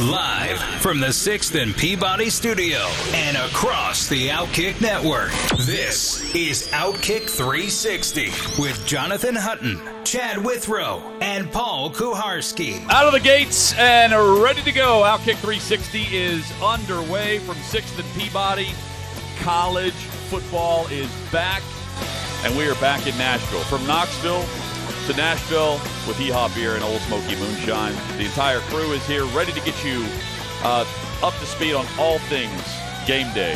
Live from the 6th and Peabody studio and across the Outkick network. This is Outkick 360 with Jonathan Hutton, Chad Withrow, and Paul Kuharsky. Out of the gates and ready to go. Outkick 360 is underway from 6th and Peabody. College football is back, and we are back in Nashville. From Knoxville to Nashville with Yeehaw Beer and Ole Smoky Moonshine. The entire crew is here ready to get you uh, up to speed on all things game day,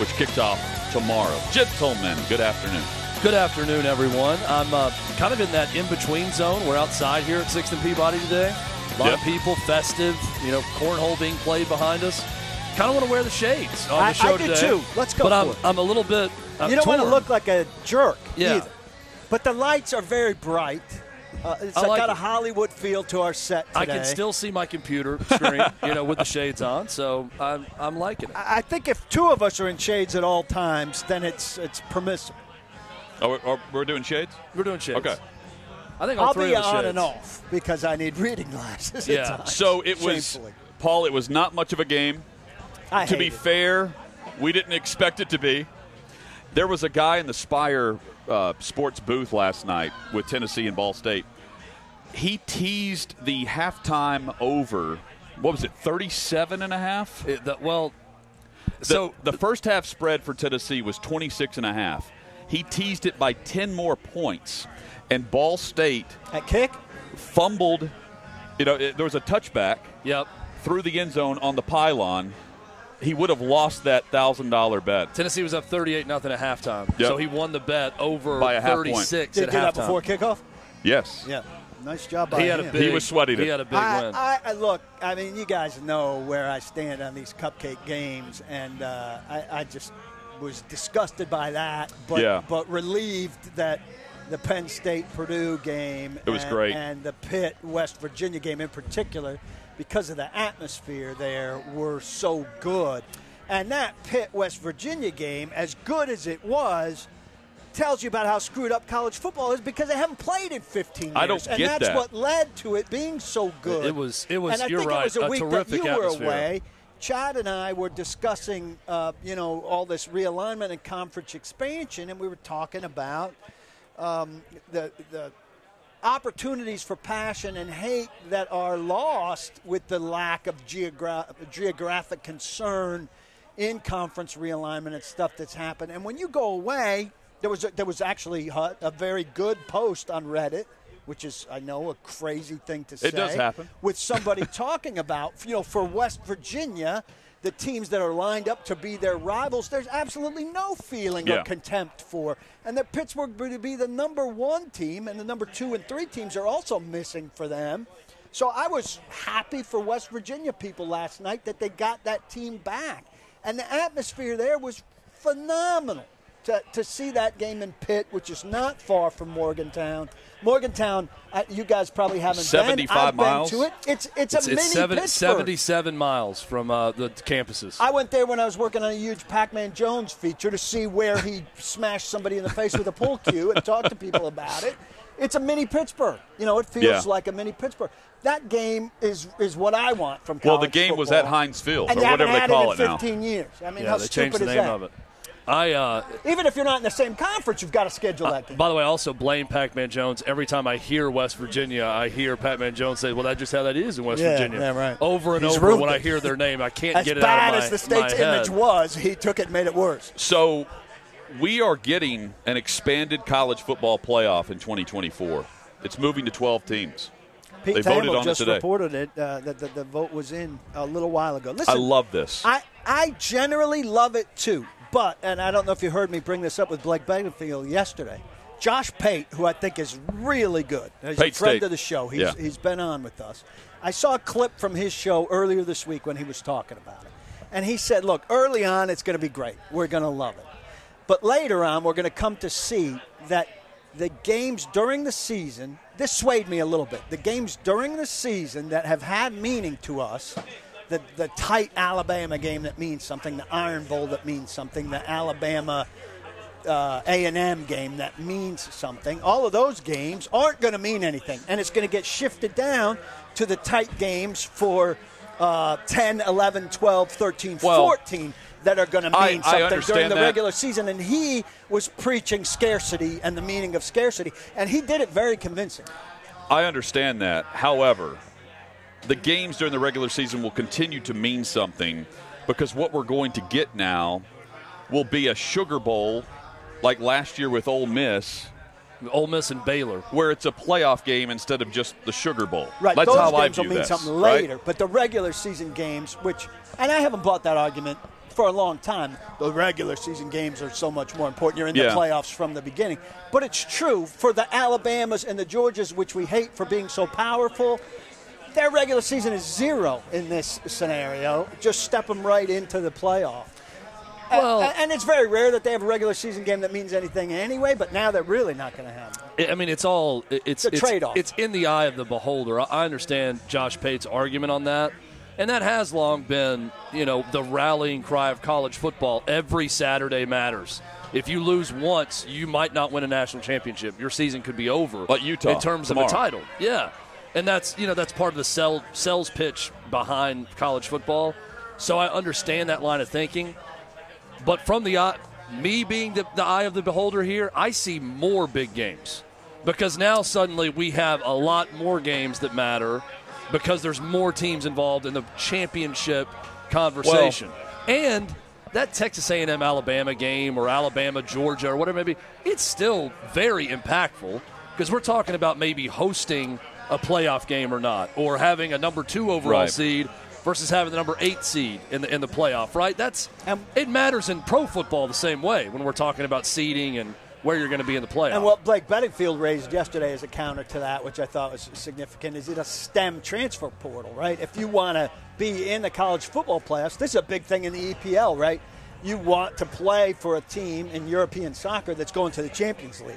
which kicks off tomorrow. Gentlemen, good afternoon. Good afternoon, everyone. I'm uh, kind of in that in between zone. We're outside here at 6th and Peabody today. A lot Yep. of people, festive, you know, cornhole being played behind us. Kind of want to wear the shades on I- the show I do today. too. Let's go But I'm, it. I'm a little bit. I'm you don't want to look like a jerk Yeah. either. But the lights are very bright. Uh, it's I like got a. Hollywood feel to our set today. I can still see my computer screen, you know, with the shades on. So I'm, I'm liking it. I I think if two of us are in shades at all times, then it's it's permissible. Oh, we're, oh, we're doing shades? We're doing shades. Okay. I think all I'll three be of the on shades. and off because I need reading glasses. Yeah. At times, So it was, shamefully. Paul, it was not much of a game. I to hate be it. fair, we didn't expect it to be. There was a guy in the Spire uh, sports booth last night with Tennessee and Ball State. He teased the halftime over. What was it, 37 and a half? It- the- well, The- so the first half spread for Tennessee was 26 and a half. He teased it by 10 more points. And Ball State at kick. fumbled. You know, it, there was a touchback yep. through the end zone on the pylon. He would have lost that thousand dollar bet. Tennessee was up 38 nothing at halftime. Yep. So he won the bet over By a half point. 36 Did that before kickoff? Yes. Yeah. Nice job by He had a him. big. He was sweating He had a big I, win. I, I look. I mean, you guys know where I stand on these cupcake games, and uh, I, I just was disgusted by that, but Yeah. but relieved that the Penn State Purdue game It was and, great. and the Pitt West Virginia game in particular, because of the atmosphere there, were so good. And that Pitt West Virginia game, as good as it was, tells you about how screwed up college football is because they haven't played in 15 years. I don't and get that's that. what led to it being so good. It was- it was- And I you're think right, it was a, a week terrific that you atmosphere. were away. Chad and I were discussing, uh, you know, all this realignment and conference expansion, and we were talking about um, the the opportunities for passion and hate that are lost with the lack of geogra- geographic concern in conference realignment and stuff that's happened. And when you go away, there was a, there was actually a, a very good post on Reddit, which is I know a crazy thing to say. It does happen. with somebody talking about you know for West Virginia. The teams that are lined up to be their rivals, there's absolutely no feeling Yeah. of contempt for. And that Pittsburgh would be the number one team, and the number two and three teams are also missing for them. So I was happy for West Virginia people last night that they got that team back. And the atmosphere there was phenomenal to, to see that game in Pitt, which is not far from Morgantown. Morgantown, uh, you guys probably haven't 75 been. I've miles? been to it. It's it's, it's a mini it's seven, Pittsburgh. 77 miles from uh, the campuses. I went there when I was working on a huge Pac-Man Jones feature to see where he smashed somebody in the face with a pool cue and talk to people about it. It's a mini Pittsburgh. You know, it feels Yeah. like a mini Pittsburgh. That game is is what I want from college Well, the game was at Heinz Field, and or you haven't whatever they had call it it now. 15 years. I mean, yeah, how they stupid changed the is name that? of it. I uh, Even if you're not in the same conference, you've got to schedule that game. By the way, I also blame Pac-Man Jones. Every time I hear West Virginia, I hear Pac-Man Jones say, "Well, that's just how that is in West Yeah, Virginia." yeah, right. Over and He's over ruined when I hear their name, I can't as get it out of my, as bad as the state's image was, he took it and made it worse. So we are getting an expanded college football playoff in 2024. It's moving to 12 teams. Pete They voted Thamel on it just today. reported it uh, that the, the vote was in a little while ago. Listen, I love this. I, I generally love it too. But, and I don't know if you heard me bring this up with Blake Bedingfield yesterday, Josh Pate, who I think is really good, he's Pate a friend State. of the show. He's, Yeah. he's been on with us. I saw a clip from his show earlier this week when he was talking about it. And he said, look, early on, it's going to be great. We're going to love it. But later on, we're going to come to see that the games during the season, this swayed me a little bit. The games during the season that have had meaning to us, the, the tight Alabama game that means something, the Iron Bowl that means something, the Alabama uh, A&M game that means something, all of those games aren't going to mean anything. And it's going to get shifted down to the tight games for uh, 10, 11, 12, 13, Well, 14 that are going to mean I- I something during the that. regular season. And he was preaching scarcity and the meaning of scarcity. And he did it very convincing. I understand that. However, the games during the regular season will continue to mean something because what we're going to get now will be a Sugar Bowl like last year with Ole Miss, Ole Miss and Baylor. where it's a playoff game instead of just the Sugar Bowl. Right, That's those how I games view will mean this, something right? later. But the regular season games, which, and I haven't bought that argument for a long time. The regular season games are so much more important. You're in Yeah. the playoffs from the beginning. But it's true for the Alabamas and the Georgias, which we hate for being so powerful. Their regular season is zero in this scenario. Just step them right into the playoff. Well- and, and it's very rare that they have a regular season game that means anything anyway. But now they're really not going to have. it. I mean, it's all it's It's a trade-off. It's in the eye of the beholder. I- I understand Josh Pate's argument on that, and that has long been, you know, the rallying cry of college football. Every Saturday matters. If you lose once, you might not win a national championship. Your season could be over. But Utah in terms tomorrow. of a title. Yeah, and that's you know that's part of the sell, sales pitch behind college football. So I understand that line of thinking. But from the eye, me being the, the eye of the beholder here, I see more big games because now suddenly we have a lot more games that matter because there's more teams involved in the championship conversation. and that Texas A&M Alabama game or Alabama Georgia or whatever it may be, it's still very impactful because we're talking about maybe hosting a playoff game or not, or having a number two overall Right. seed versus having the number eight seed in the in the playoff. Right? That's And- it matters in pro football the same way when we're talking about seeding and where you're going to be in the playoff. And what Blake Bedingfield raised yesterday as a counter to that, which I thought was significant, is it a STEM transfer portal, right? If you want to be in the college football playoffs, this is a big thing in the EPL, right? You want to play for a team in European soccer that's going to the Champions League.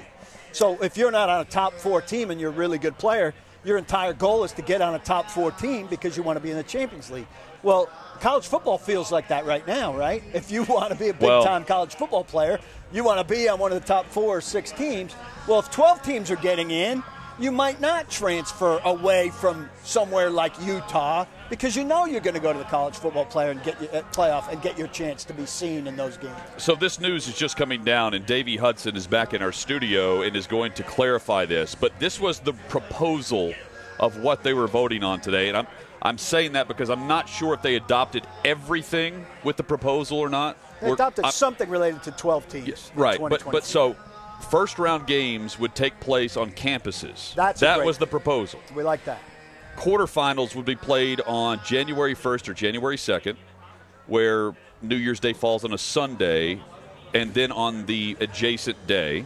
So if you're not on a top four team and you're a really good player, your entire goal is to get on a top four team because you want to be in the Champions League. Well, college football feels like that right now, right? If you want to be a big Well- time college football player, you want to be on one of the top four or six teams. Well, if 12 teams are getting in, you might not transfer away from somewhere like Utah because you know you're going to go to the college football player and get your, uh, playoff and get your chance to be seen in those games. So this news is just coming down, and Davey Hudson is back in our studio and is going to clarify this. But this was the proposal of what they were voting on today, and I'm I'm saying that because I'm not sure if they adopted everything with the proposal or not. They adopted something related to 12 teams. in right, but but so first round games would take place on campuses. That's that was the proposal. we like that. Quarterfinals would be played on January 1st or January 2nd, where New Year's Day falls on a Sunday, and then on the adjacent day.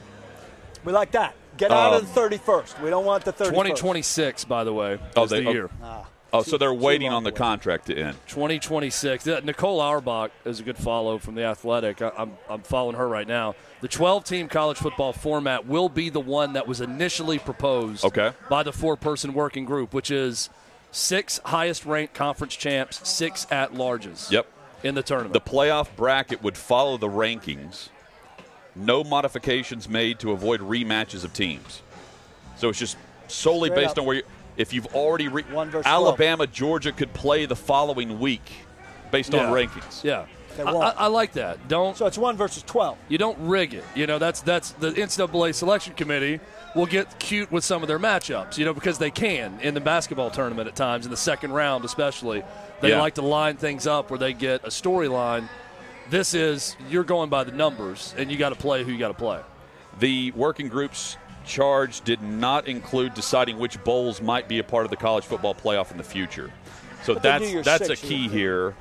We like that. Get out Um, of the 31st. We don't want the 31st. 2026, by the way, Oh, is they- the oh. year. Oh, so they're Too- too waiting on the away. contract to end. 2026. Uh, Nicole Auerbach is a good follow from the Athletic. I, I'm, I'm following her right now. The 12 team college football format will be the one that was initially proposed Okay. by the four person working group, which is six highest ranked conference champs, six at larges. Yep. In the tournament. The playoff bracket would follow the rankings. No modifications made to avoid rematches of teams. So it's just solely Straight based up. on where you. If you've already re- One versus Alabama, Georgia could play the following week based on rankings. yeah. I. I, I like that. Don't So it's 1 versus 12. You don't rig it. You know, that's that's the NCAA selection committee will get cute with some of their matchups, you know, because they can in the basketball tournament at times, in the second round especially. They Yeah. like to line things up where they get a storyline. This is you're going by the numbers and you gotta play who you gotta play. The working group's charge did not include deciding which bowls might be a part of the college football playoff in the future. So But that's that's a key years. here.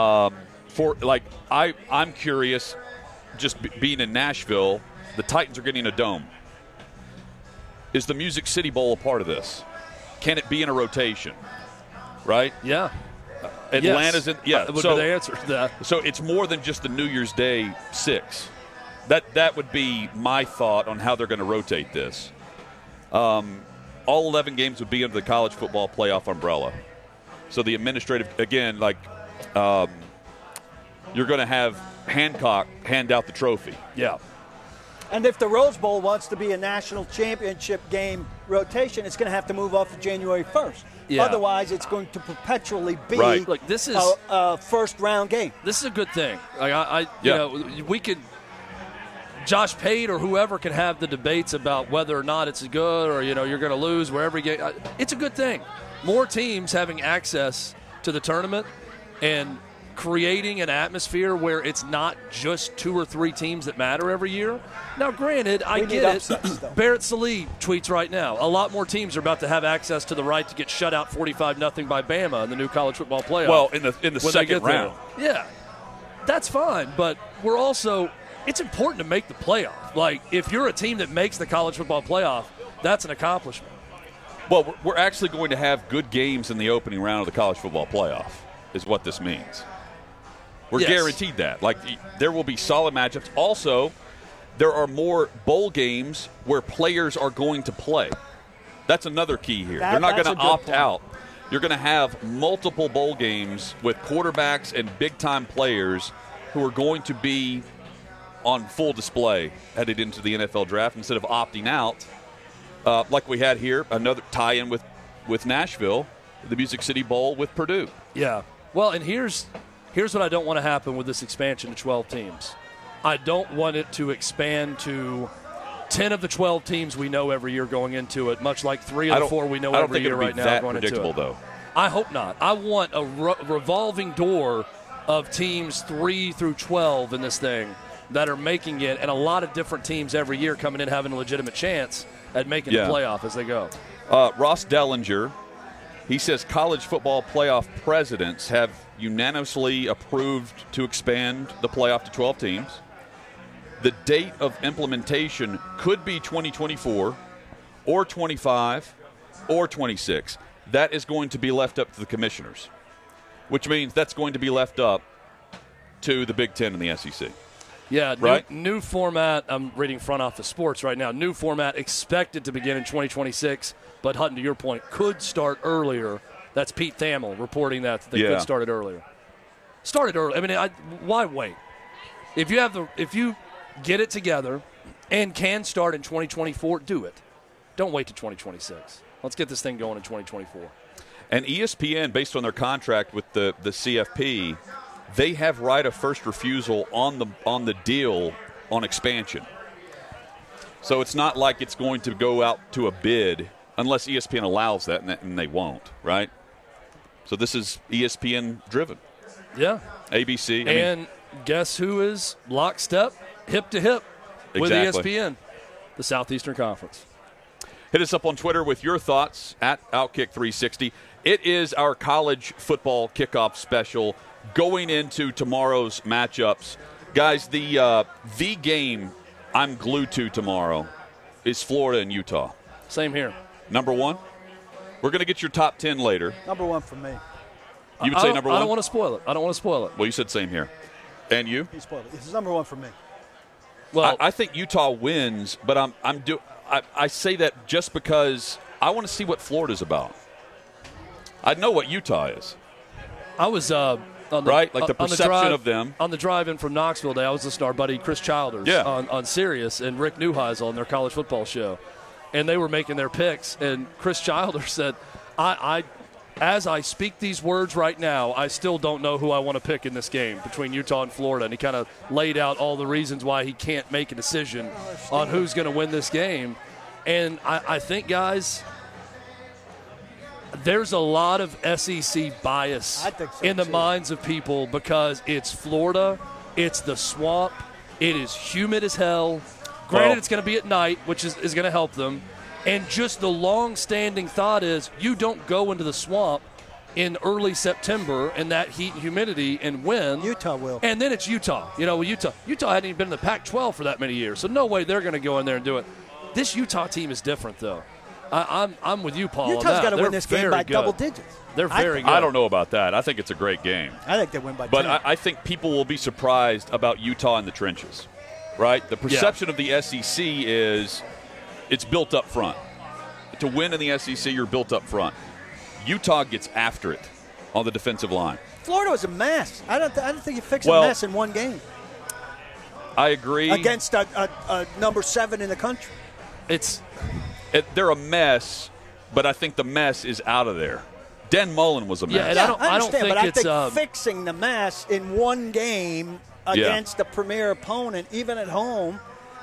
Um, for like I I'm curious, just b- being in Nashville, the Titans are getting a dome. Is the Music City Bowl a part of this? Can it be in a rotation? Right? Yeah. Atlanta's yes. in. Yeah, Uh, so, the answer to that. so it's more than just the New Year's Day six. That that would be my thought on how they're going to rotate this. Um, all 11 games would be under the college football playoff umbrella. So the administrative, again, like um, you're going to have Hancock hand out the trophy. Yeah. And if the Rose Bowl wants to be a national championship game rotation, it's going to have to move off to January 1st. Yeah. Otherwise, it's going to perpetually be Right. Look, this is- a, a first round game. This is a good thing. Like I, I you Yeah. know, we could Josh Pate or whoever can have the debates about whether or not it's good or you know you're going to lose wherever you get. Uh, it's a good thing. More teams having access to the tournament and creating an atmosphere where it's not just two or three teams that matter every year. Now, granted, I We need get it. upsets, though. Barrett Sallee tweets right now. A lot more teams are about to have access to the right to get shut out 45 nothing by Bama in the new college football playoff. Well, in the in the second round. Yeah, that's fine, but we're also it's important to make the playoff. Like if you're a team that makes the college football playoff, that's an accomplishment. Well, we're- we're actually going to have good games in the opening round of the college football playoff, is what this means. We're Yes. guaranteed that. Like, there will be solid matchups. Also, there are more bowl games where players are going to play. That's another key here. That- They're not going to opt point. out. You're going to have multiple bowl games with quarterbacks and big time players who are going to be on full display headed into the NFL draft instead of opting out uh, like we had here, another tie-in with with Nashville, the Music City Bowl with Purdue. Yeah. Well, and here's here's what I don't want to happen with this expansion to 12 teams. I don't want it to expand to 10 of the 12 teams we know every year going into it, much like three of the four we know every year right now going into it. though. I hope not. I want a re- revolving door of teams 3 through 12 in this thing that are making it, and a lot of different teams every year coming in having a legitimate chance at making Yeah. the playoff as they go. Uh, Ross Dellenger, he says college football playoff presidents have unanimously approved to expand the playoff to 12 teams. The date of implementation could be 2024 or 25 or 26. That is going to be left up to the commissioners, which means that's going to be left up to the Big Ten and the SEC. Yeah, Right. new, new format. I'm reading front office sports right now. New format expected to begin in 2026, but Hutton, to your point, could start earlier. That's Pete Thamel reporting that, they Yeah. could start it earlier. Started early. I mean, I, why wait? If you have the, if you get it together and can start in 2024, do it. Don't wait to 2026. Let's get this thing going in 2024. And ESPN, based on their contract with the, the CFP, they have right of first refusal on the on the deal on expansion. So it's not like it's going to go out to a bid unless ESPN allows that, and, that, and they won't, right? So this is ESPN driven. Yeah. ABC. I mean, And guess who is lockstep, hip to hip with Exactly. ESPN? The Southeastern Conference. Hit us up on Twitter with your thoughts at Outkick360. It is our college football kickoff special going into tomorrow's matchups. Guys, the uh, the game I'm glued to tomorrow is Florida and Utah. Same here. Number one. We're going to get your top ten later. Number one for me. You would I say number one. I don't want to spoil it. I don't want to spoil it. well, you said same here. And you? He spoiled it. It's number one for me. Well, I, I think Utah wins, but I'm I'm do I, I say that just because I want to see what Florida's about. I know what Utah is. I was uh, on the, Right? Like the on perception drive, of them. on the drive in from Knoxville. Day, I was listening to our buddy Chris Childers Yeah. on on Sirius and Rick Neuheisel on their college football show, and they were making their picks. And Chris Childers said, "I." I as I speak these words right now, I still don't know who I want to pick in this game between Utah and Florida. And he kind of laid out all the reasons why he can't make a decision on who's going to win this game. And I, I think, guys, there's a lot of SEC bias so, in the too. minds of people because it's Florida, it's the swamp, it is humid as hell. Granted, Well- it's going to be at night, which is, is going to help them. And just the long standing thought is you don't go into the swamp in early September in that heat and humidity and win. Utah will. And then it's Utah. You know, Utah. Utah hadn't even been in the Pac-12 for that many years, so no way they're going to go in there and do it. This Utah team is different, though. I, I'm I'm with you, Paul. Utah's got to win this game very by good. double digits. They're very think. good. I don't know about that. I think it's a great game. I think they win by But 10. I, I think people will be surprised about Utah in the trenches, right? The perception of the SEC is it's built up front. To win in the SEC, you're built up front. Utah gets after it on the defensive line. Florida was a mess. I don't. Th- I don't think you fix Well- a mess in one game I agree. against a, a, a number seven in the country. It's It- they're a mess, but I think the mess is out of there. Dan Mullen was a mess. Yeah, yeah, I don't- I don't understand, think but I it's, think um, fixing the mess in one game against a premier opponent, even at home,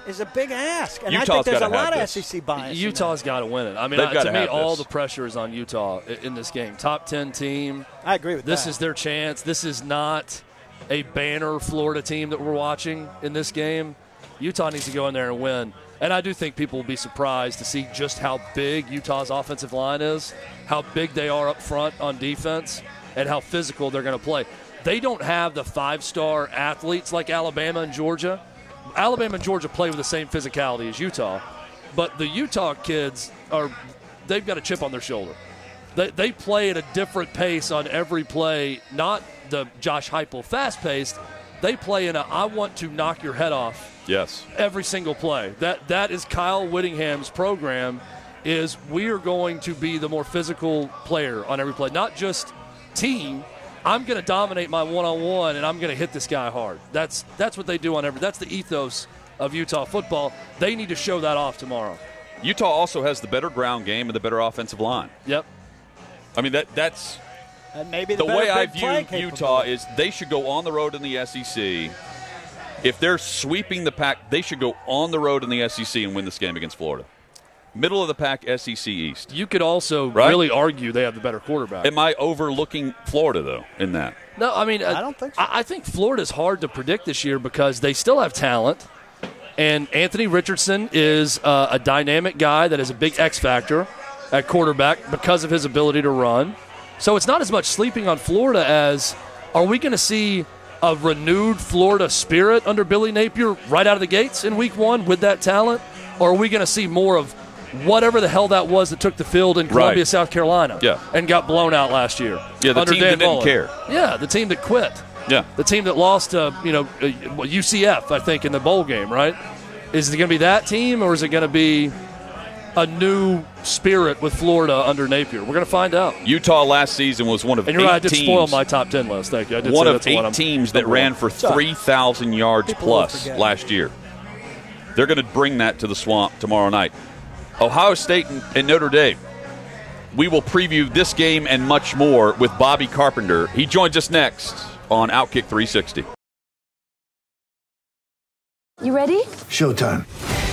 is a big ask. And I think there's a gotta have lot of this. SEC bias. Utah's got to win it. I mean, I, gotta me, have all the pressure is on Utah in this game. Top ten team. I agree with that. This that. is their chance. This is not a banner Florida team that we're watching in this game. Utah needs to go in there and win. And I do think people will be surprised to see just how big Utah's offensive line is, how big they are up front on defense, and how physical they're going to play. They don't have the five star athletes like Alabama and Georgia. Alabama and Georgia play with the same physicality as Utah, but the Utah kids are, they've got a chip on their shoulder. They, they play at a different pace on every play, not the Josh Heupel fast paced. They play in a I want to knock your head off Yes. every single play. That that is Kyle Whittingham's program. Is we are going to be the more physical player on every play, not just team. I'm going to dominate my one on one, and I'm going to hit this guy hard. That's that's what they do on every. That's the ethos of Utah football. They need to show that off tomorrow. Utah also has the better ground game and the better offensive line. Yep. I mean that that's and maybe the, the way I view Utah is they should go on the road in the SEC. If they're sweeping the pack, they should go on the road in the SEC and win this game against Florida. Middle of the pack SEC East. You could also Right? really argue they have the better quarterback. Am I overlooking Florida though in that? No, I mean, I don't think so. I, I think Florida's hard to predict this year because they still have talent, and Anthony Richardson is uh, a dynamic guy that is a big X factor at quarterback because of his ability to run. So it's not as much sleeping on Florida as are we going to see a renewed Florida spirit under Billy Napier right out of the gates in Week One with that talent, or are we going to see more of whatever the hell that was that took the field in Columbia, Right. South Carolina, Yeah. and got blown out last year? Yeah, the under team Dan that didn't care. Yeah, the team that quit. Yeah. The team that lost, uh, you know, uh, UCF, I think, in the bowl game, right? Is it going to be that team, or is it going to be a new spirit with Florida under Napier? We're going to find out. Utah last season was one of And you're eight right, I did teams, spoil my top ten list. Thank you. I did one of that's the one eight I'm- teams that number ran for three thousand yards People plus last year. They're going to bring that to the swamp tomorrow night. Ohio State and, and Notre Dame. We will preview this game and much more with Bobby Carpenter. He joins us next on Outkick 360. You ready? Showtime.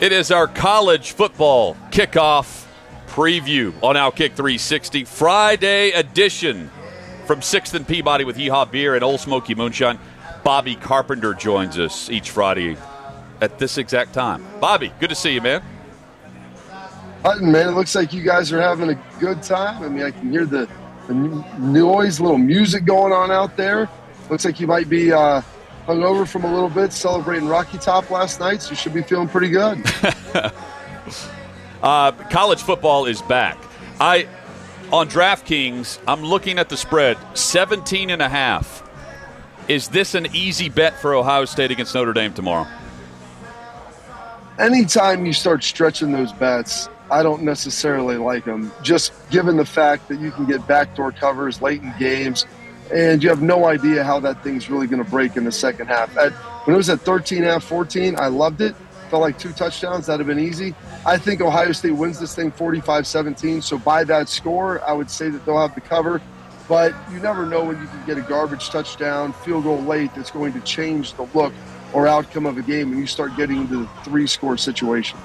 It is our college football kickoff preview on Outkick 360 Friday edition from 6th and Peabody with Yeehaw Beer and Ole Smoky Moonshine. Bobby Carpenter joins us each Friday at this exact time. Bobby, good to see you, man. Hutton, man, it looks like you guys are having a good time. I mean, I can hear the, the noise, little music going on out there. Looks like you might be uh, hungover from a little bit, celebrating Rocky Top last night, so you should be feeling pretty good. Uh, college football is back. I on DraftKings, I'm looking at the spread, 17 and a half. Is this an easy bet for Ohio State against Notre Dame tomorrow? Anytime you start stretching those bets, I don't necessarily like them. Just given the fact that you can get backdoor covers late in games, and you have no idea how that thing's really going to break in the second half. At, when it was at 13 half 14, I loved it. Felt like two touchdowns. That'd have been easy. I think Ohio State wins this thing 45 17. So by that score, I would say that they'll have the cover. But you never know when you can get a garbage touchdown, field goal late that's going to change the look or outcome of a game when you start getting into the three score situation.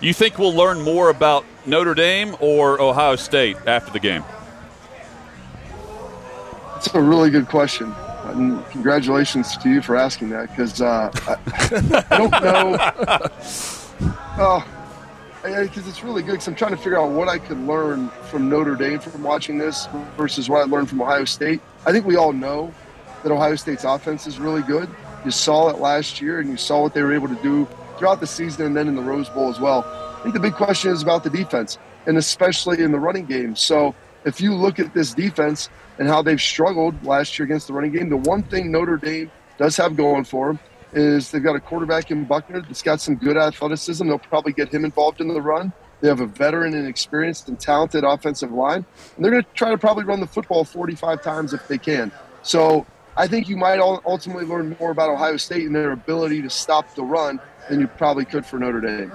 You think we'll learn more about Notre Dame or Ohio State after the game? That's a really good question. And congratulations to you for asking that because uh, I, I, don't know. Oh, because it's really good because I'm trying to figure out what I could learn from Notre Dame from watching this versus what I learned from Ohio State. I think we all know that Ohio State's offense is really good. You saw it last year and you saw what they were able to do throughout the season and then in the Rose Bowl as well. I think the big question is about the defense and especially in the running game. So if you look at this defense and how they've struggled last year against the running game, the one thing Notre Dame does have going for them is they've got a quarterback in Buchner that's got some good athleticism. They'll probably get him involved in the run. They have a veteran and experienced and talented offensive line, and they're going to try to probably run the football 45 times if they can. So I think you might ultimately learn more about Ohio State and their ability to stop the run than you probably could for Notre Dame.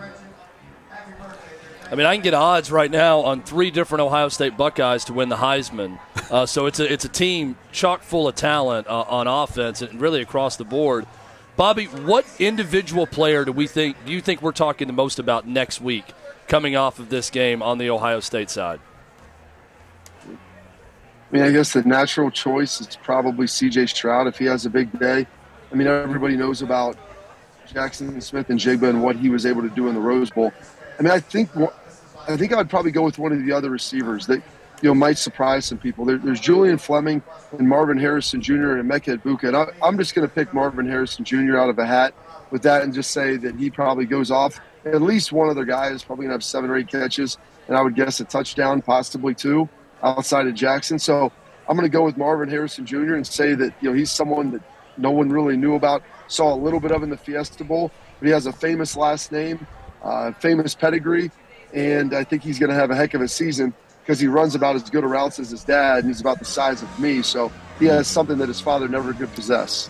I mean, I can get odds right now on three different Ohio State Buckeyes to win the Heisman. Uh, so it's a it's a team chock full of talent uh, on offense and really across the board. Bobby, what individual player do we think do you think we're talking the most about next week coming off of this game on the Ohio State side? I mean, I guess the natural choice is probably C.J. Stroud if he has a big day. I mean, everybody knows about Jaxon Smith-Njigba and what he was able to do in the Rose Bowl. I mean, I think I think I'd probably go with one of the other receivers that you know might surprise some people. There, there's Julian Fleming and Marvin Harrison Jr. and Emeka Egbuka. And I, am just going to pick Marvin Harrison Jr. out of a hat with that and just say that he probably goes off. At least one other guy is probably going to have seven or eight catches, and I would guess a touchdown, possibly two, outside of Jaxon. So I'm going to go with Marvin Harrison Jr. and say that you know he's someone that no one really knew about, saw a little bit of in the Fiesta Bowl, but he has a famous last name, uh, famous pedigree, and I think he's going to have a heck of a season because he runs about as good a routes as his dad, and he's about the size of me. So he has something that his father never could possess.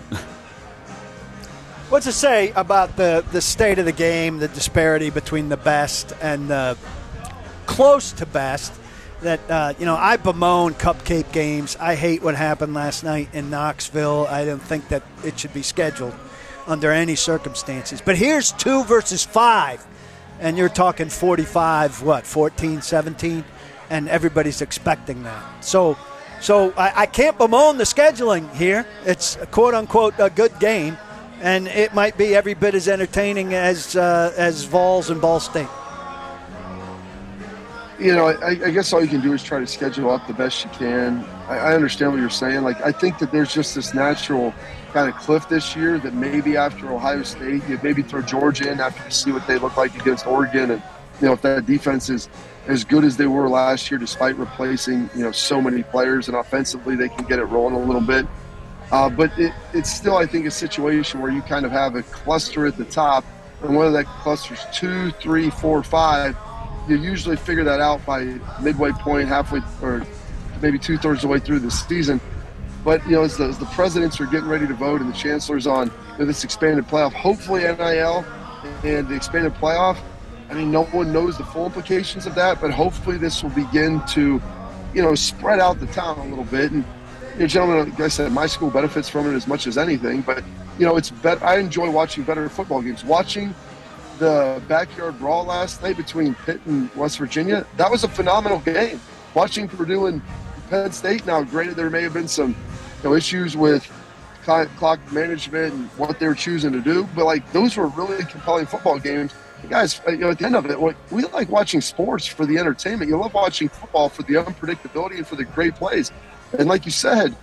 What's to say about the, the state of the game, the disparity between the best and the close to best? That uh, you know, I bemoan cupcake games. I hate what happened last night in Knoxville. I don't think that it should be scheduled under any circumstances. But here's two versus five, and you're talking 45, what, 14, 17? and everybody's expecting that. So, so I, I can't bemoan the scheduling here. It's quote unquote a good game, and it might be every bit as entertaining as uh, as Vols and Ball State. You know, I, I, guess all you can do is try to schedule up the best you can. I, I understand what you're saying. Like, I think that there's just this natural kind of cliff this year that maybe after Ohio State, you maybe throw Georgia in after you see what they look like against Oregon, and you know if that defense is as good as they were last year, despite replacing you know so many players, and offensively they can get it rolling a little bit. Uh, but it, it's still, I think, a situation where you kind of have a cluster at the top, and whether that cluster is two, three, four, five, you usually figure that out by midway point, halfway, or maybe two thirds of the way through the season. But you know, as the, as the presidents are getting ready to vote and the chancellors on you know, this expanded playoff, hopefully NIL and the expanded playoff I mean, no one knows the full implications of that, but hopefully this will begin to, you know, spread out the town a little bit. And, you know, gentlemen, like I said, my school benefits from it as much as anything. But, you know, it's better. I enjoy watching better football games. Watching the backyard brawl last night between Pitt and West Virginia, that was a phenomenal game. Watching Purdue and Penn State. Now, granted, there may have been some, you know, issues with clock management and what they were choosing to do, but like those were really compelling football games guys, uh, you know, at the end of it, we like watching sports for the entertainment. You love watching football for the unpredictability and for the great plays. And like you said,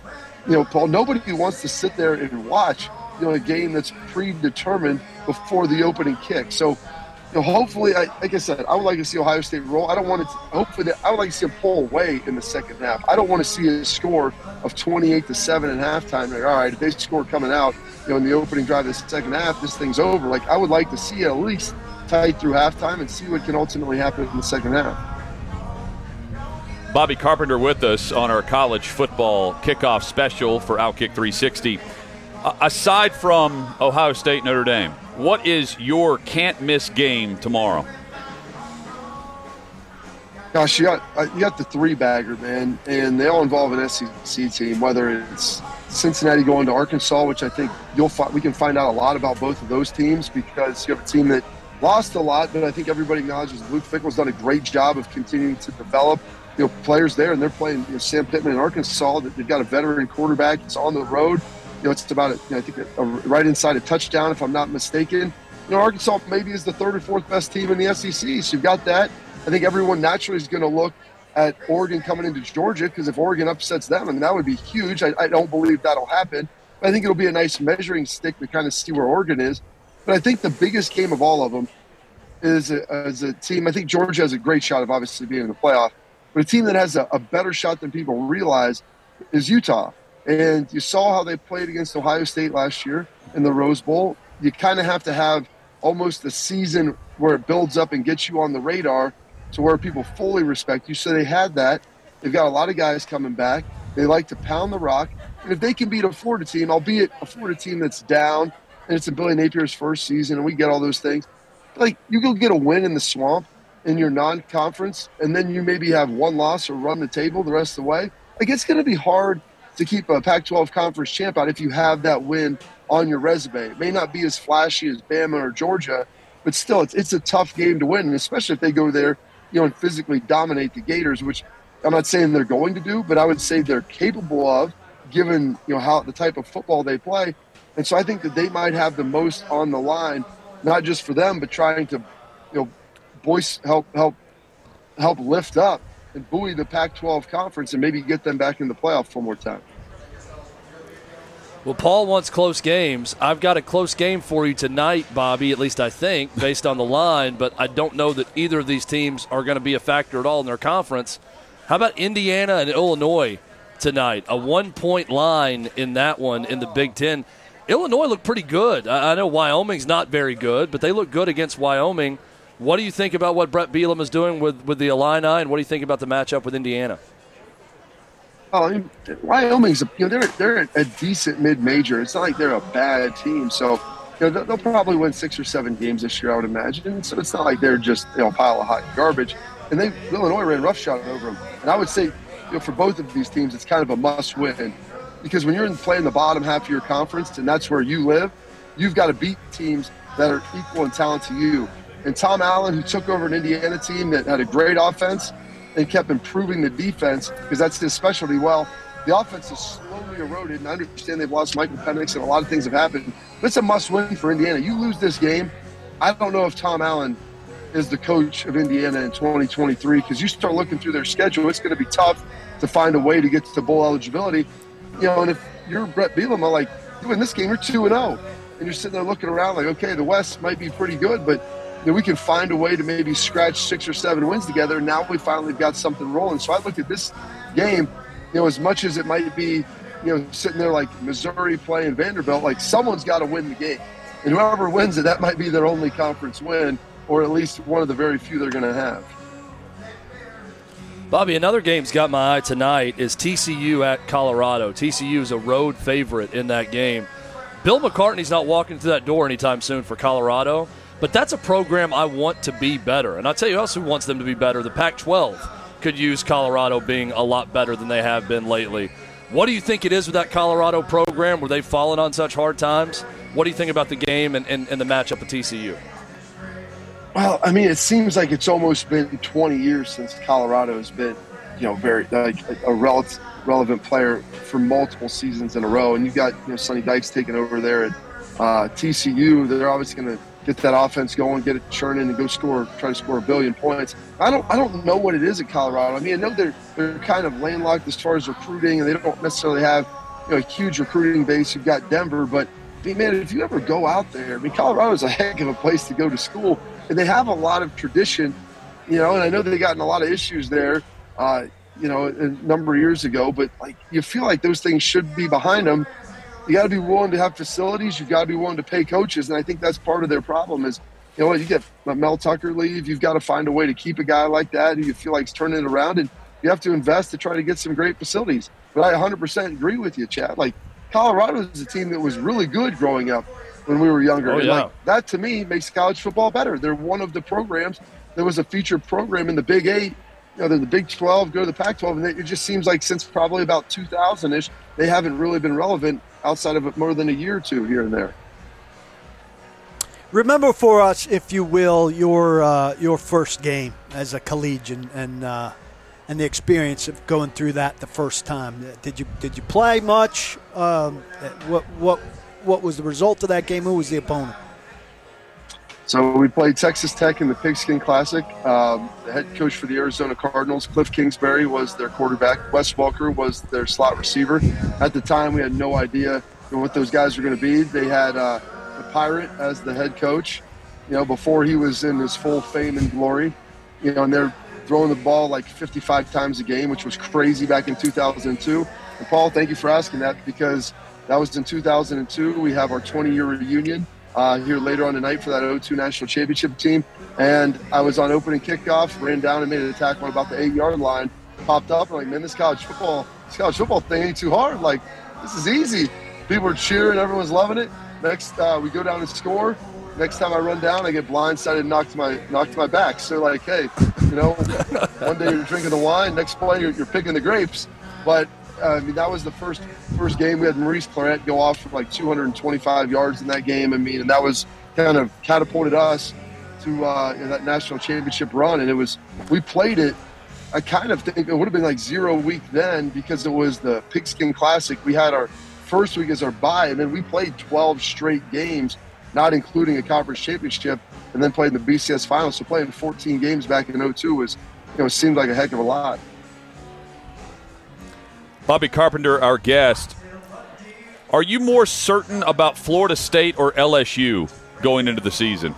you know, Paul, nobody wants to sit there and watch, you know, a game that's predetermined before the opening kick. So, you know, hopefully, I, like I said, I would like to see Ohio State roll. I don't want to. Hopefully, I would like to see them pull away in the second half. I don't want to see a score of 28 to seven at halftime. Like, all right, if they score coming out, you know, in the opening drive of the second half, this thing's over. Like, I would like to see at least tight through halftime and see what can ultimately happen in the second half. Bobby Carpenter with us on our college football kickoff special for Outkick 360. Aside from Ohio State Notre Dame, what is your can't miss game tomorrow? Gosh, you got uh, you got the three bagger, man, and they all involve an SEC team. Whether it's Cincinnati going to Arkansas, which I think you'll find we can find out a lot about both of those teams because you have a team that lost a lot, but I think everybody acknowledges Luke Fickell's done a great job of continuing to develop you know players there, and they're playing you know, Sam Pittman in Arkansas. They've got a veteran quarterback. It's on the road. Know, it's about a, you know, I think a, a right inside a touchdown, if I'm not mistaken. You know, Arkansas maybe is the third or fourth best team in the SEC. So you've got that. I think everyone naturally is going to look at Oregon coming into Georgia because if Oregon upsets them, I mean, that would be huge. I, I don't believe that'll happen. But I think it'll be a nice measuring stick to kind of see where Oregon is. But I think the biggest game of all of them is as a team. I think Georgia has a great shot of obviously being in the playoff, but a team that has a, a better shot than people realize is Utah. And you saw how they played against Ohio State last year in the Rose Bowl. You kind of have to have almost a season where it builds up and gets you on the radar to where people fully respect you. So they had that. They've got a lot of guys coming back. They like to pound the rock. And if they can beat a Florida team, albeit a Florida team that's down, and it's a Billy Napier's first season, and we get all those things, like you go get a win in the swamp in your non-conference, and then you maybe have one loss or run the table the rest of the way. Like it's going to be hard to keep a Pac-12 conference champ out if you have that win on your resume. It may not be as flashy as Bama or Georgia, but still, it's, it's a tough game to win, and especially if they go there, you know, and physically dominate the Gators, which I'm not saying they're going to do, but I would say they're capable of, given you know how the type of football they play. And so I think that they might have the most on the line, not just for them, but trying to, you know, voice help help help lift up and buoy the Pac-12 conference and maybe get them back in the playoff one more time. Well, Paul wants close games. I've got a close game for you tonight, Bobby, at least I think, based on the line, but I don't know that either of these teams are going to be a factor at all in their conference. How about Indiana and Illinois tonight? A one point line in that one in the Big Ten. Illinois looked pretty good. I know Wyoming's not very good, but they look good against Wyoming. What do you think about what Bret Bielema is doing with, with the Illini, and what do you think about the matchup with Indiana? Oh, Wyoming's a, you know they're they're a decent mid major. It's not like they're a bad team. So you know they'll, probably win six or seven games this year, I would imagine. So it's not like they're just you know a pile of hot garbage. And they Illinois ran roughshod over them. And I would say you know for both of these teams, it's kind of a must win because when you're in playing the bottom half of your conference and that's where you live, you've got to beat teams that are equal in talent to you. And Tom Allen, who took over an Indiana team that had a great offense and kept improving the defense because that's his specialty. Well, the offense is slowly eroded, and I understand they've lost Michael Penix and a lot of things have happened. But it's a must win for Indiana. You lose this game, I don't know if Tom Allen is the coach of Indiana in 2023 because you start looking through their schedule, it's going to be tough to find a way to get to bowl eligibility. You know, and if you're Bret Bielema, like you win this game, you're two and zero, and you're sitting there looking around like, okay, the West might be pretty good, but know, we can find a way to maybe scratch six or seven wins together. Now we finally got something rolling. So I looked at this game, you know, as much as it might be, you know, sitting there like Missouri playing Vanderbilt, like someone's got to win the game. And whoever wins it, that might be their only conference win, or at least one of the very few they're going to have. Bobby, another game's got my eye tonight is TCU at Colorado. TCU is a road favorite in that game. Bill McCartney's not walking through that door anytime soon for Colorado. But that's a program I want to be better. And I'll tell you else who wants them to be better. The Pac 12 could use Colorado being a lot better than they have been lately. What do you think it is with that Colorado program where they've fallen on such hard times? What do you think about the game and, and, and the matchup with TCU? Well, I mean, it seems like it's almost been 20 years since Colorado has been, you know, very like a relevant relevant player for multiple seasons in a row. And you've got you know Sonny Dykes taking over there at uh, TCU. They're obviously going to get that offense going, get it churning, and go score, try to score a billion points. I don't, I don't know what it is at Colorado. I mean, I know they're they're kind of landlocked as far as recruiting, and they don't necessarily have you know a huge recruiting base. You've got Denver, but I mean, man, if you ever go out there, I mean, Colorado is a heck of a place to go to school, and they have a lot of tradition, you know. And I know they've gotten a lot of issues there, uh, you know, a number of years ago. But like, you feel like those things should be behind them you got to be willing to have facilities. You've got to be willing to pay coaches, and I think that's part of their problem. Is you know you get Mel Tucker leave, you've got to find a way to keep a guy like that who you feel like is turning it around, and you have to invest to try to get some great facilities. But I 100% agree with you, Chad. Like Colorado is a team that was really good growing up when we were younger. Oh, yeah. like that to me makes college football better. They're one of the programs. There was a featured program in the Big Eight you know, they're the Big 12, go to the Pac 12, and it just seems like since probably about 2000 ish, they haven't really been relevant outside of it more than a year or two here and there. Remember for us, if you will, your uh, your first game as a collegian and uh, and the experience of going through that the first time. Did you did you play much? Um, what what what was the result of that game? Who was the opponent? So we played Texas Tech in the Pigskin Classic. Um, the head coach for the Arizona Cardinals, Cliff Kingsbury, was their quarterback. Wes Welker was their slot receiver. At the time, we had no idea what those guys were going to be. They had uh, the Pirate as the head coach. You know, before he was in his full fame and glory. You know, and they're throwing the ball like 55 times a game, which was crazy back in 2002. And Paul, thank you for asking that because that was in 2002. We have our 20 year reunion uh, here later on tonight for that 02 national championship team. And I was on opening kickoff, ran down and made an attack on about the eight yard line, popped up, and like, man, this college football, this college football thing ain't too hard. Like, this is easy. People are cheering, everyone's loving it. Next, uh, we go down and score. Next time I run down, I get blindsided knocked my knocked my back. So like, hey, you know, one day you're drinking the wine, next play you're, you're picking the grapes. But I mean, that was the first first game. We had Maurice Clarett go off for like 225 yards in that game. I mean, and that was kind of catapulted us to uh, that national championship run. And it was we played it. I kind of think it would have been like zero week then because it was the Pigskin Classic. We had our first week as our bye, and then we played 12 straight games not including a conference championship, and then played in the BCS finals. So playing 14 games back in 02 was, you know, seemed like a heck of a lot. Bobby Carpenter, our guest. Are you more certain about Florida State or LSU going into the season?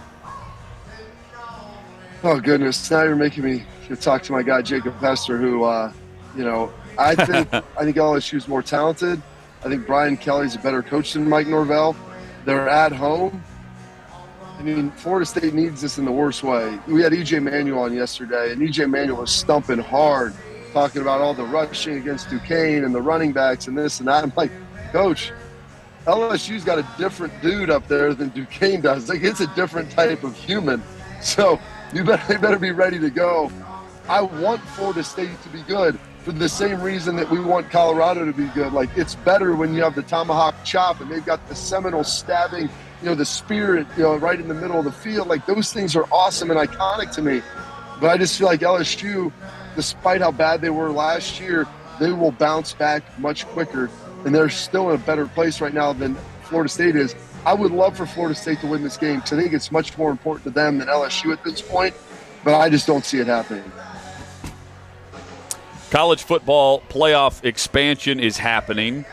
Oh goodness! Now you're making me talk to my guy Jacob Hester, who, uh, you know, I think I think LSU is more talented. I think Brian Kelly's a better coach than Mike Norvell. They're at home. I mean, Florida State needs this in the worst way. We had EJ Manuel on yesterday, and EJ Manuel was stumping hard, talking about all the rushing against Duquesne and the running backs and this and that. I'm like, Coach, LSU's got a different dude up there than Duquesne does. Like, it's a different type of human. So you better, you better be ready to go. I want Florida State to be good for the same reason that we want Colorado to be good. Like, it's better when you have the tomahawk chop and they've got the Seminole stabbing you know, the spirit, you know, right in the middle of the field. Like those things are awesome and iconic to me. But I just feel like LSU, despite how bad they were last year, they will bounce back much quicker. And they're still in a better place right now than Florida State is. I would love for Florida State to win this game because I think it's much more important to them than LSU at this point. But I just don't see it happening. College football playoff expansion is happening.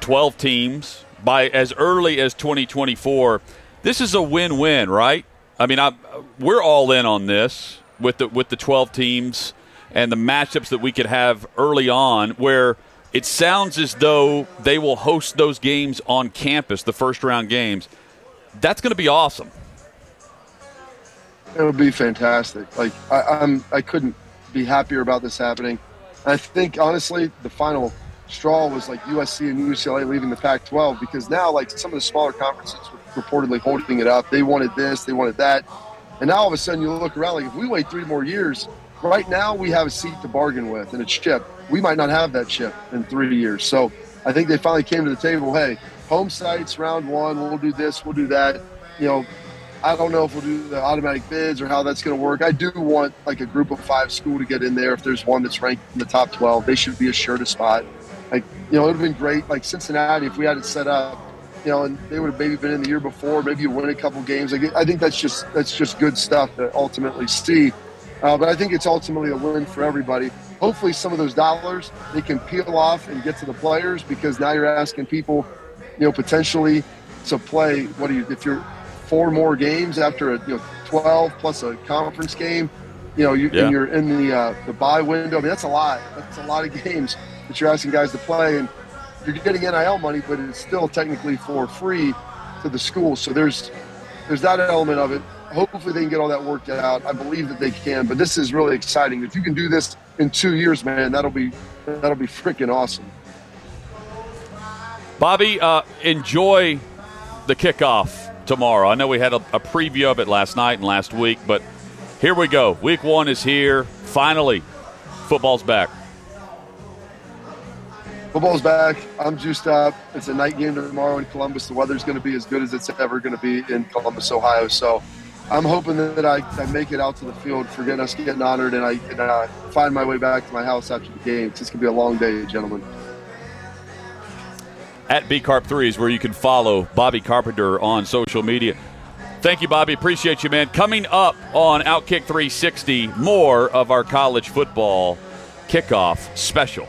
12 teams, by as early as 2024. This is a win-win, right? I mean, I, we're all in on this with the with the 12 teams and the matchups that we could have early on, where it sounds as though they will host those games on campus, the first round games. That's going to be awesome. It would be fantastic. Like I, I'm, I couldn't be happier about this happening. I think honestly, the final straw was like USC and UCLA leaving the Pac-12 because now like some of the smaller conferences were reportedly holding it up. They wanted this, they wanted that, and now all of a sudden you look around like if we wait three more years, right now we have a seat to bargain with and a chip. We might not have that chip in three years. So I think they finally came to the table. Hey, home sites round one, we'll do this, we'll do that. You know, I don't know if we'll do the automatic bids or how that's going to work. I do want like a group of five school to get in there. If there's one that's ranked in the top 12, they should be assured a spot. Like, you know, it would have been great. Like Cincinnati, if we had it set up, you know, and they would have maybe been in the year before, maybe you win a couple games. I think that's just that's just good stuff to ultimately see. Uh, but I think it's ultimately a win for everybody. Hopefully, some of those dollars they can peel off and get to the players because now you're asking people, you know, potentially to play. What do you if you're four more games after a you know 12 plus a conference game, you know, you, Yeah. and you're in the uh, the buy window. I mean, that's a lot. That's a lot of games that you're asking guys to play, and you're getting NIL money, but it's still technically for free to the school. So there's there's that element of it. Hopefully they can get all that worked out. I believe that they can, but this is really exciting. If you can do this in two years, man, that'll be that'll be freaking awesome. Bobby, uh, enjoy the kickoff tomorrow. I know we had a, a preview of it last night and last week, but here we go. Week one is here. Finally, football's back. football's back. I'm juiced up. It's a night game tomorrow in Columbus. The weather's going to be as good as it's ever going to be in Columbus, Ohio. So I'm hoping that I, I make it out to the field, forget us getting honored, and I can uh, find my way back to my house after the game. It's to be a long day, gentlemen. At BCarp3 is where you can follow Bobby Carpenter on social media. Thank you, Bobby. Appreciate you, man. Coming up on Outkick 360, more of our college football kickoff special.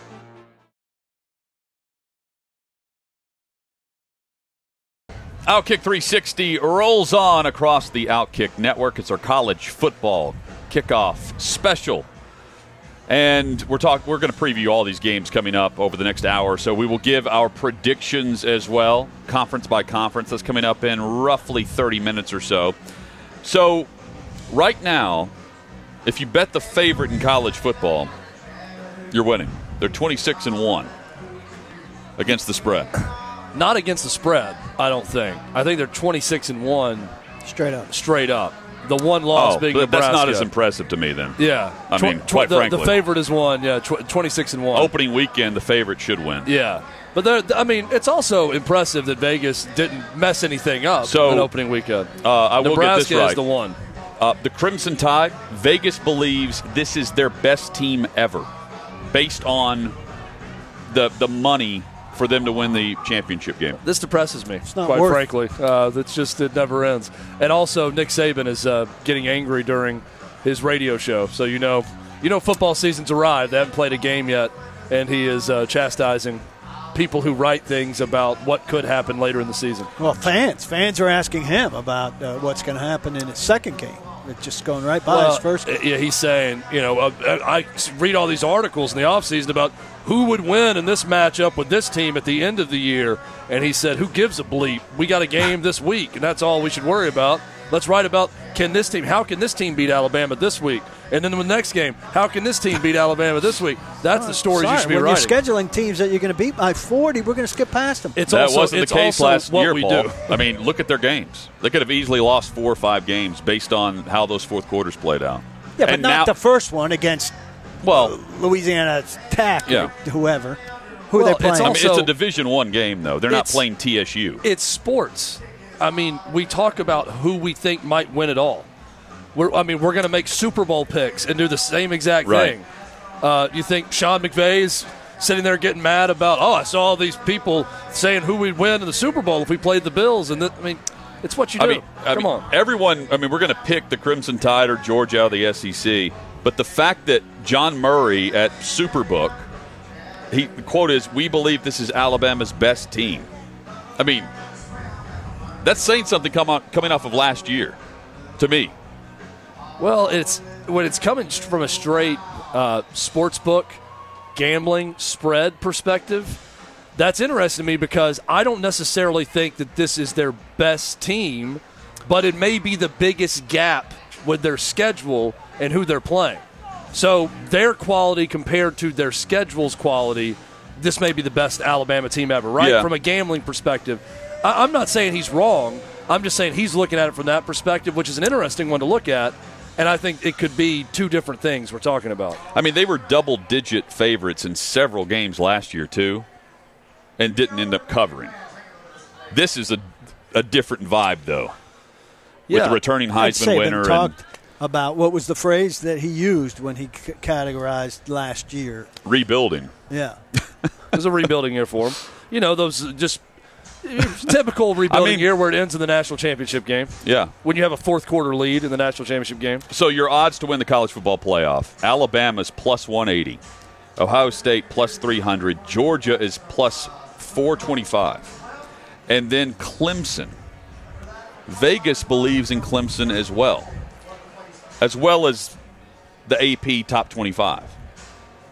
Outkick 360 rolls on across the Outkick network. It's our college football kickoff special. And we're talk we're going to preview all these games coming up over the next hour. So we will give our predictions as well, conference by conference. That's coming up in roughly 30 minutes or so. So right now, if you bet the favorite in college football, you're winning. They're 26 and 1 against the spread. Not against the spread, I don't think. I think they're 26 and 1 straight up. Straight up. The one loss oh, being but Nebraska. that's not as impressive to me then. Yeah. I Tw- mean, tw- quite the, frankly. the favorite is one. Yeah, tw- 26 and 1. Opening weekend, the favorite should win. Yeah. But I mean, it's also impressive that Vegas didn't mess anything up So, in opening weekend. Uh, I will Nebraska get this right. is the one. Uh, the Crimson Tide, Vegas believes this is their best team ever, based on the the money for them to win the championship game. This depresses me, not quite worth- frankly. Uh, it's just it never ends. And also, Nick Saban is uh, getting angry during his radio show. So you know, you know, football season's arrived. They haven't played a game yet, and he is uh, chastising people who write things about what could happen later in the season. Well, fans, fans are asking him about uh, what's going to happen in his second game. It's just going right by his first. uh, Yeah, he's saying, you know, uh, I read all these articles in the offseason about who would win in this matchup with this team at the end of the year. And he said, who gives a bleep? We got a game this week, and that's all we should worry about. Let's write about can this team, how can this team beat Alabama this week? And then the next game, how can this team beat Alabama this week? That's the oh, stories Sorry, you should be when writing. you're scheduling teams that you're going to beat by 40, we're going to skip past them. It's that also, wasn't it's the case last year, we Paul. do. I mean, look at their games. They could have easily lost four or five games based on how those fourth quarters played out. yeah, but And not now- the first one against Well, Louisiana Tech Yeah. or whoever. Who Well, are they playing? I mean, it's a Division One game, though. They're not playing TSU. it's sports. I mean, we talk about who we think might win it all. We're, I mean, we're going to make Super Bowl picks and do the same exact Right. thing. Uh, you think Sean McVay's sitting there getting mad about? Oh, I saw all these people saying who we'd win in the Super Bowl if we played the Bills, and that, I mean, it's what you do. I mean, I Come mean, on. everyone. I mean, we're going to pick the Crimson Tide or Georgia out of the SEC, but the fact that John Murray at Superbook, he the quote is, "We believe this is Alabama's best team." I mean, that's saying something come on, coming off of last year, to me. Well, it's when it's coming from a straight uh, sports book gambling spread perspective. That's interesting to me because I don't necessarily think that this is their best team, but it may be the biggest gap with their schedule and who they're playing. So their quality compared to their schedule's quality, this may be the best Alabama team ever, right? Yeah. From a gambling perspective, I- I'm not saying he's wrong. I'm just saying he's looking at it from that perspective, which is an interesting one to look at. And I think it could be two different things we're talking about. I mean, they were double digit favorites in several games last year, too, and didn't end up covering. This is a, a different vibe, though, with the returning Ed Heisman Saban winner. And, talked about what was the phrase that he used when he c- categorized last year. rebuilding. Yeah. It was a rebuilding year for him. You know, those just typical rebuilding mean- year where it ends in the national championship game. Yeah. When you have a fourth quarter lead in the national championship game. So your odds to win the college football playoff: Alabama's plus 180, Ohio State plus 300, Georgia is plus 425, and then Clemson. Vegas believes in Clemson as well, as well as the AP top 25.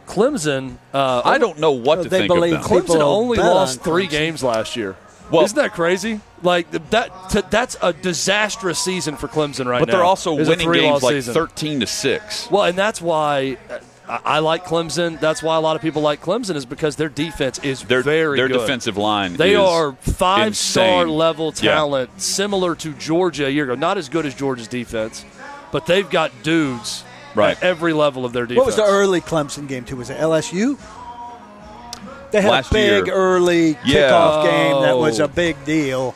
Clemson. Uh, I don't know what to they think of believe them. Clemson Clemson only bet on lost three Clemson. games last year. Well- Isn't that crazy? Like that. T- that's a disastrous season for Clemson right but now. But they're also It's winning games like season. 13 to 6. Well, and that's why uh, I, I like Clemson. That's why a lot of people like Clemson is because their defense is Their, very their good. defensive line They is are five star insane. level Yeah. talent, similar to Georgia a year ago. Not as good as Georgia's defense, but they've got dudes Right. at every level of their defense. What was the early Clemson game too? Was it LSU? They had Last a big year. early Yeah. kickoff game that was Oh. a big deal.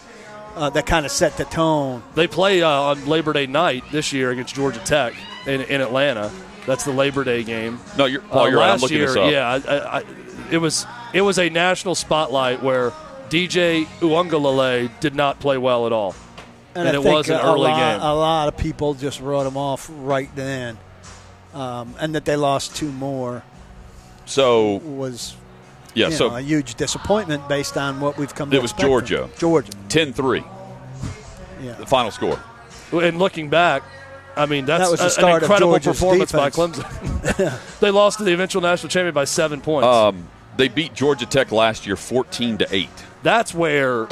Uh, that kind of set the tone. They play uh, on Labor Day night this year against Georgia Tech in, in Atlanta. That's the Labor Day game. No, you're, Paul, Uh, you're right. I'm last looking year, this up. yeah, I, I, I, it was it was a national spotlight where DJ Uiagalelei did not play well at all, and, I it think was an a early lot, game. A lot of people just wrote them off right then, um, and that they lost two more So, was yeah, you so know, a huge disappointment based on what we've come. to It was expect from Georgia. them. Georgia, 10 3, yeah. the final score. And looking back, I mean that's That was the start an of incredible Georgia's performance defense. by Clemson. they lost to the eventual national champion by seven points. Um, they beat Georgia Tech last year 14 to 8. that's where.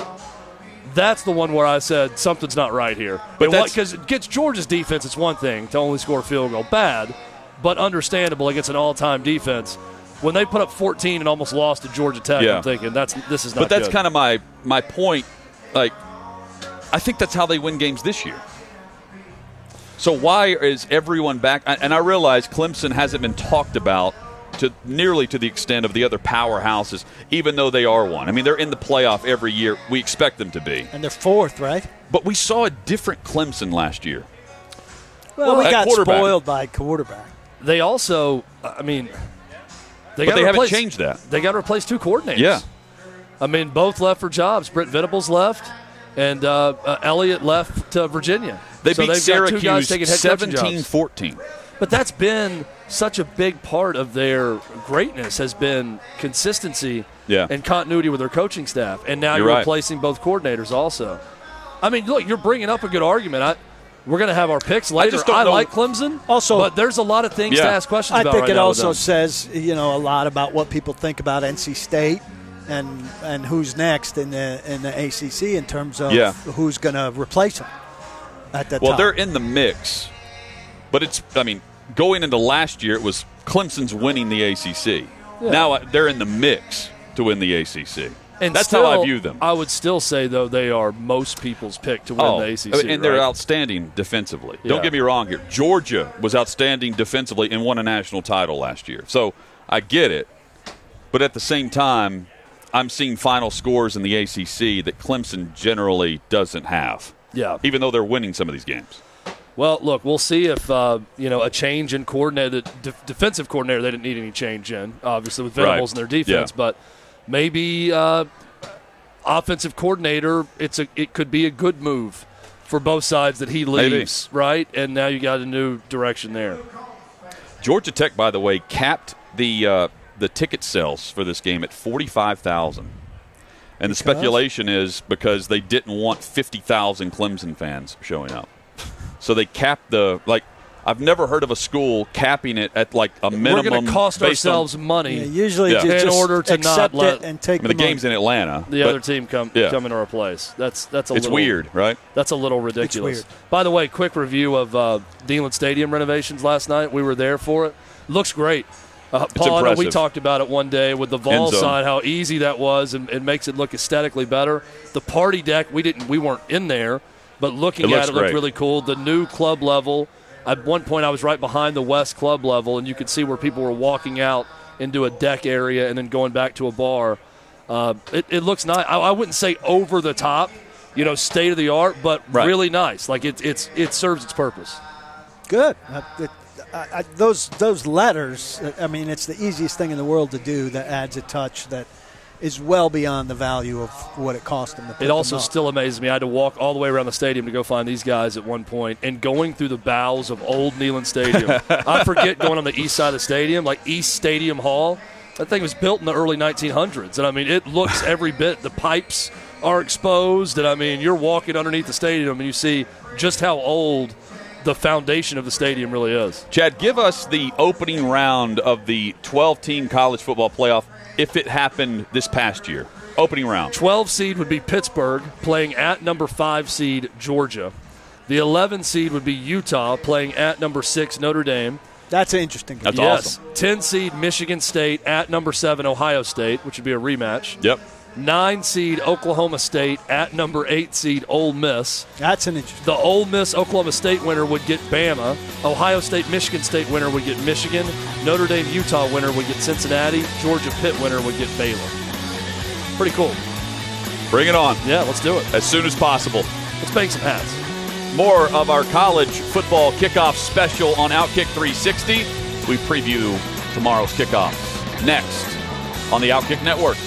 That's the one where I said something's not right here. But because it gets Georgia's defense, it's one thing to only score a field goal, bad, but understandable against an all-time defense. When they put up 14 and almost lost to Georgia Tech, Yeah. I'm thinking that's this is not. But that's good. kind of my my point. Like, I think that's how they win games this year. So why is everyone back? And I realize Clemson hasn't been talked about to nearly to the extent of the other powerhouses, even though they are one. I mean, they're in the playoff every year. We expect them to be. And they're fourth, right? But we saw a different Clemson last year. Well, well we got spoiled by quarterback. They also, uh, I mean, they, but they replace, haven't changed that. They got to replace two coordinators. Yeah. I mean, both left for jobs. Brent Venables left, and uh, uh, Elliott left to Virginia. They so beat Syracuse 17-14. But that's been such a big part of their greatness has been consistency Yeah. and continuity with their coaching staff. And now You're you're, right. replacing both coordinators also. I mean, look, you're bringing up a good argument. I, we're going to have our picks later. just don't know- like Clemson, Also- but there's a lot of things to ask questions I think right it now also says you know a lot about what people think about NC State and and who's next in the in the ACC in terms of Yeah. who's going to replace them at the Well, top. they're in the mix, but it's. I mean, going into last year, it was Clemson's winning the ACC. Now uh, they're in the mix to win the ACC. And That's still, how I view them. I would still say though they are most people's pick to win oh, the ACC, and they're outstanding defensively. Yeah. Don't get me wrong here. Georgia was outstanding defensively and won a national title last year. So I get it, but at the same time, I'm seeing final scores in the ACC that Clemson generally doesn't have. Yeah. even though they're winning some of these games. Well, look, we'll see if uh, you know a change in coordinator, de- defensive coordinator. They didn't need any change in, obviously, with Venables Right. and their defense. Yeah. But maybe uh, offensive coordinator. It's a it could be a good move for both sides that he Maybe. leaves, right? And now you got a new direction there. Georgia Tech, by the way, capped the uh, the ticket sales for this game at forty five thousand, and the speculation is because they didn't want fifty thousand Clemson fans showing up, so they capped the like. I've never heard of a school capping it at like a minimum. We're going to cost based on- ourselves money Yeah, usually Yeah. ju- in order to not let it and take I mean, the money. game's in Atlanta. the other team come Yeah. come in to replace. That's that's a It's little weird, right? That's a little ridiculous. weird. By the way, quick review of uh, Neyland Stadium renovations last night. We were there for it. Looks great. Uh, Paul, I know we talked about it one day with the Vol End zone. sign, how easy that was, and it makes it look aesthetically better. The party deck, we didn't, we weren't in there, but looking It at looks it looked really cool. The new club level. At one point, I was right behind the West Club level, and you could see where people were walking out into a deck area and then going back to a bar. Uh, it, it looks nice. I, I wouldn't say over the top, you know, state of the art, but Right. really nice. Like it, it's it serves its purpose. Good. Uh, it- I, I, those those letters. I mean, it's the easiest thing in the world to do. That adds a touch that is well beyond the value of what it cost them to put It also them up. still amazes me. I had to walk all the way around the stadium to go find these guys at one point, and going through the bowels of old Neyland Stadium. I forget going on the east side of the stadium, like East Stadium Hall. That thing was built in the early 1900s, and I mean, it looks every bit. The pipes are exposed, and I mean, you're walking underneath the stadium, and you see just how old the foundation of the stadium really is. Chad, give us the opening round of the 12 team college football playoff if it happened this past year. Opening round. 12 seed would be Pittsburgh playing at number 5 seed Georgia. The 11 seed would be Utah playing at number 6 Notre Dame. That's interesting. That's yes. awesome. 10 seed Michigan State at number 7 Ohio State, which would be a rematch. Yep. 9 seed Oklahoma State at number 8 seed Ole Miss. That's an interesting. The Ole Miss Oklahoma State winner would get Bama. Ohio State Michigan State winner would get Michigan. Notre Dame Utah winner would get Cincinnati. Georgia Pitt winner would get Baylor. Pretty cool. Bring it on. Yeah, let's do it. As soon as possible. Let's bang some hats. More of our college football kickoff special on Outkick 360. We preview tomorrow's kickoff next on the Outkick Network.